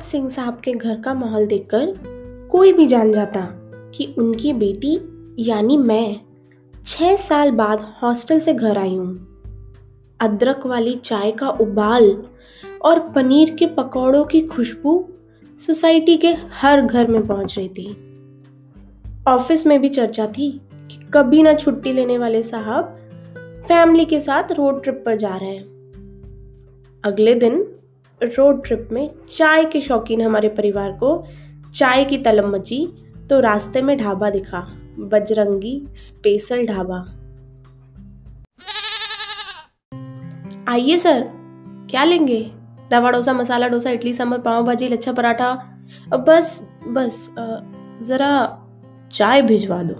राज सिंह साहब के घर का माहौल देखकर कोई भी जान जाता कि उनकी बेटी, यानी मैं, छह साल बाद हॉस्टल से घर आई हूँ। अदरक वाली चाय का उबाल और पनीर के पकौड़ों की खुशबू सोसाइटी के हर घर में पहुँच रही थी। ऑफ़िस में भी चर्चा थी कि कभी ना छुट्टी लेने वाले साहब फैमिली के साथ रोड ट्रिप पर जा रहे हैं। अगले दिन रोड ट्रिप में चाय के शौकीन हमारे परिवार को चाय की तलब मची तो रास्ते में ढाबा दिखा, बजरंगी स्पेशल ढाबा। आइए सर, क्या लेंगे? रवा डोसा, मसाला डोसा, इडली, सांभर, पाव भाजी, लच्छा पराठा। बस बस ज़रा चाय भिजवा दो।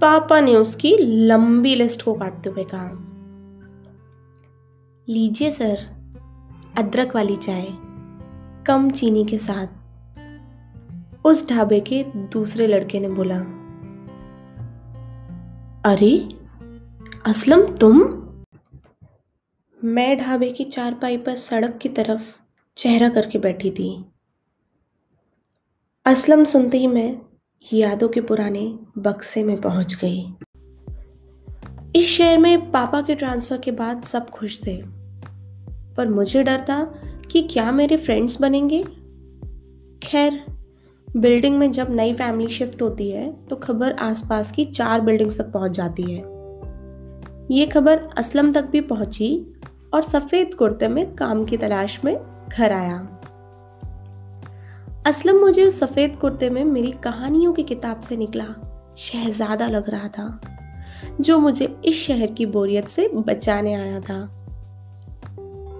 पापा ने उसकी लंबी लिस्ट को काटते हुए कहा। लीजिए सर। अदरक वाली चाय, कम चीनी के साथ। उस ढाबे के दूसरे लड़के ने बोला, अरे, असलम तुम? मैं ढाबे की चारपाई पर सड़क की तरफ़ चेहरा करके बैठी थी। असलम सुनते ही मैं यादों के पुराने बक्से में पहुँच गई। इस शहर में पापा के ट्रांसफ़र के बाद सब खुश थे। पर मुझे डर था कि क्या मेरे फ्रेंड्स बनेंगे। खैर बिल्डिंग में जब नई फैमिली शिफ्ट होती है तो खबर आसपास की चार बिल्डिंग्स तक पहुँच जाती है। ये खबर असलम तक भी पहुँची और सफ़ेद कुर्ते में काम की तलाश में घर आया। असलम मुझे उस सफ़ेद कुर्ते में मेरी कहानियों की किताब से निकला। शहजादा लग रहा था, जो मुझे इस शहर की बोरियत से बचाने आया था।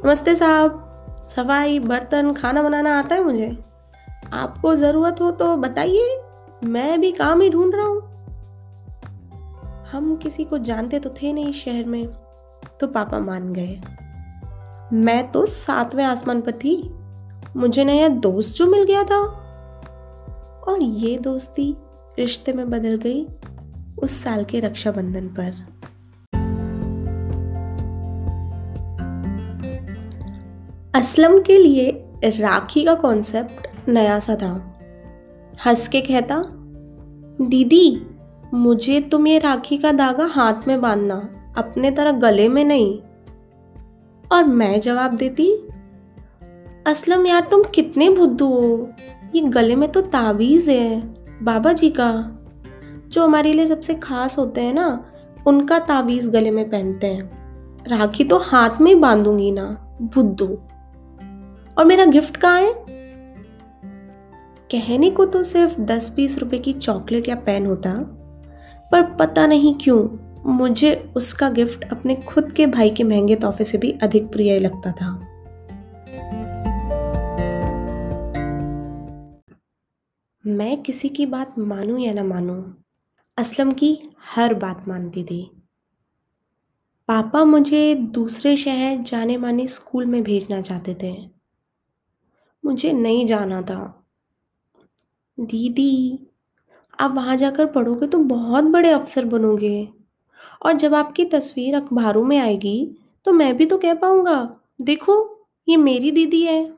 नमस्ते साहब। सफ़ाई, बर्तन, खाना बनाना आता है मुझे। आपको ज़रूरत हो तो बताइए, मैं भी काम ही ढूंढ रहा हूँ। हम किसी को जानते तो थे नहीं शहर में तो पापा मान गए। मैं तो सातवें आसमान पर थी। मुझे नया दोस्त जो मिल गया था। और ये दोस्ती रिश्ते में बदल गई उस साल के रक्षाबंधन पर। असलम के लिए राखी का कॉन्सेप्ट नया सा था। हंस के कहता, दीदी, मुझे तुम ये राखी का धागा हाथ में बांधना, अपने तरह गले में नहीं। और मैं जवाब देती, असलम यार, तुम कितने बुद्धू हो। ये गले में तो तावीज़ है, बाबा जी का। जो हमारे लिए सबसे खास होते हैं ना, उनका तावीज़ गले में पहनते हैं। राखी तो हाथ में ही बांधूँगी ना, बुद्धू। और मेरा गिफ्ट कहाँ है? कहने को तो सिर्फ़ दस बीस रुपए की चॉकलेट या पेन होता, पर पता नहीं क्यों, मुझे उसका गिफ्ट अपने खुद के भाई के महँगे तोहफे से भी अधिक प्रिय लगता था। मैं किसी की बात मानूं या ना मानूं, असलम की हर बात मानती थी। पापा मुझे दूसरे शहर जाने माने स्कूल में भेजना चाहते थे। मुझे नहीं जाना था। दीदी, आप वहाँ जाकर पढ़ोगे तो बहुत बड़े अफसर बनोगे। और जब आपकी तस्वीर अखबारों में आएगी तो मैं भी तो कह पाऊँगा, देखो, ये मेरी दीदी है।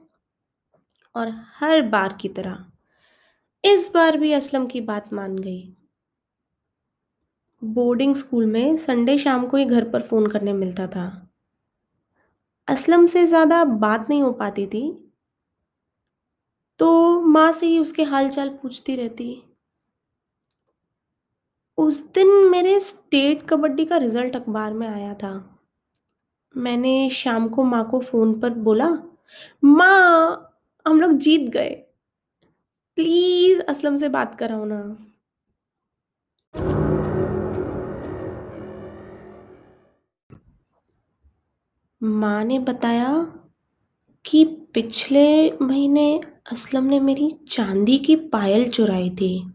और हर बार की तरह, इस बार भी असलम की बात मान गई। बोर्डिंग स्कूल में संडे शाम को ही घर पर फ़ोन करने मिलता था। असलम से ज़्यादा बात नहीं हो पाती थी तो माँ से ही उसके हाल चाल पूछती रहती। उस दिन मेरे स्टेट कबड्डी का रिज़ल्ट अखबार में आया था। मैंने शाम को माँ को फ़ोन पर बोला, माँ, हम लोग जीत गए। प्लीज़ असलम से बात कराओ ना। माँ ने बताया कि पिछले महीने असलम ने मेरी चांदी की पायल चुराई थी।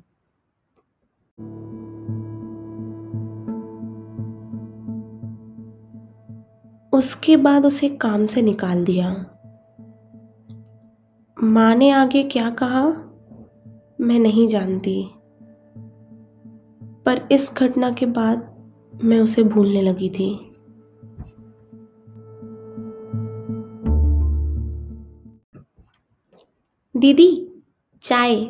उसके बाद उसे काम से निकाल दिया। माँ ने आगे क्या कहा, मैं नहीं जानती। पर इस घटना के बाद मैं उसे भूलने लगी थी। दीदी, चाय।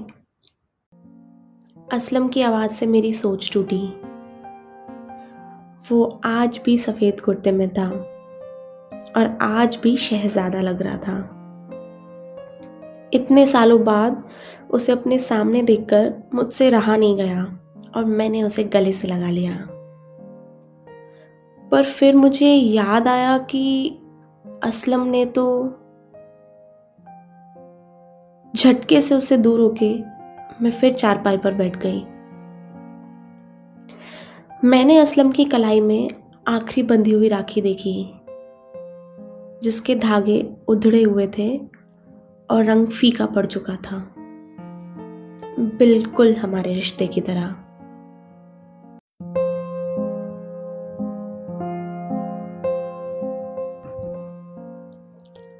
असलम की आवाज़ से मेरी सोच टूटी। वो आज भी सफ़ेद कुर्ते में था और आज भी शहजादा लग रहा था। इतने सालों बाद उसे अपने सामने देखकर मुझसे रहा नहीं गया और मैंने उसे गले से लगा लिया। पर फिर मुझे याद आया कि असलम ने तो झटके से उससे दूर होके मैं फिर चारपाई पर बैठ गई। मैंने असलम की कलाई में आखिरी बंधी हुई राखी देखी, जिसके धागे उधड़े हुए थे और रंग फीका पड़ चुका था। बिल्कुल हमारे रिश्ते की तरह।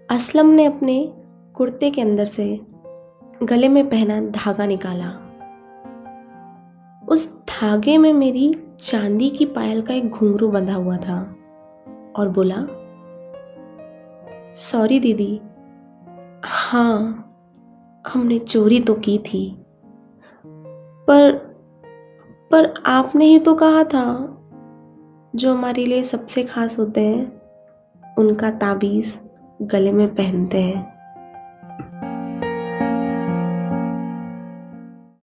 असलम ने अपने कुर्ते के अंदर से गले में पहना धागा निकाला। उस धागे में मेरी चांदी की पायल का एक घुंघरू बंधा हुआ था और बोला, सॉरी दीदी हाँ हमने चोरी तो की थी, पर पर आपने ही तो कहा था, जो हमारे लिए सबसे खास होते हैं, उनका ताबीज़ गले में पहनते हैं।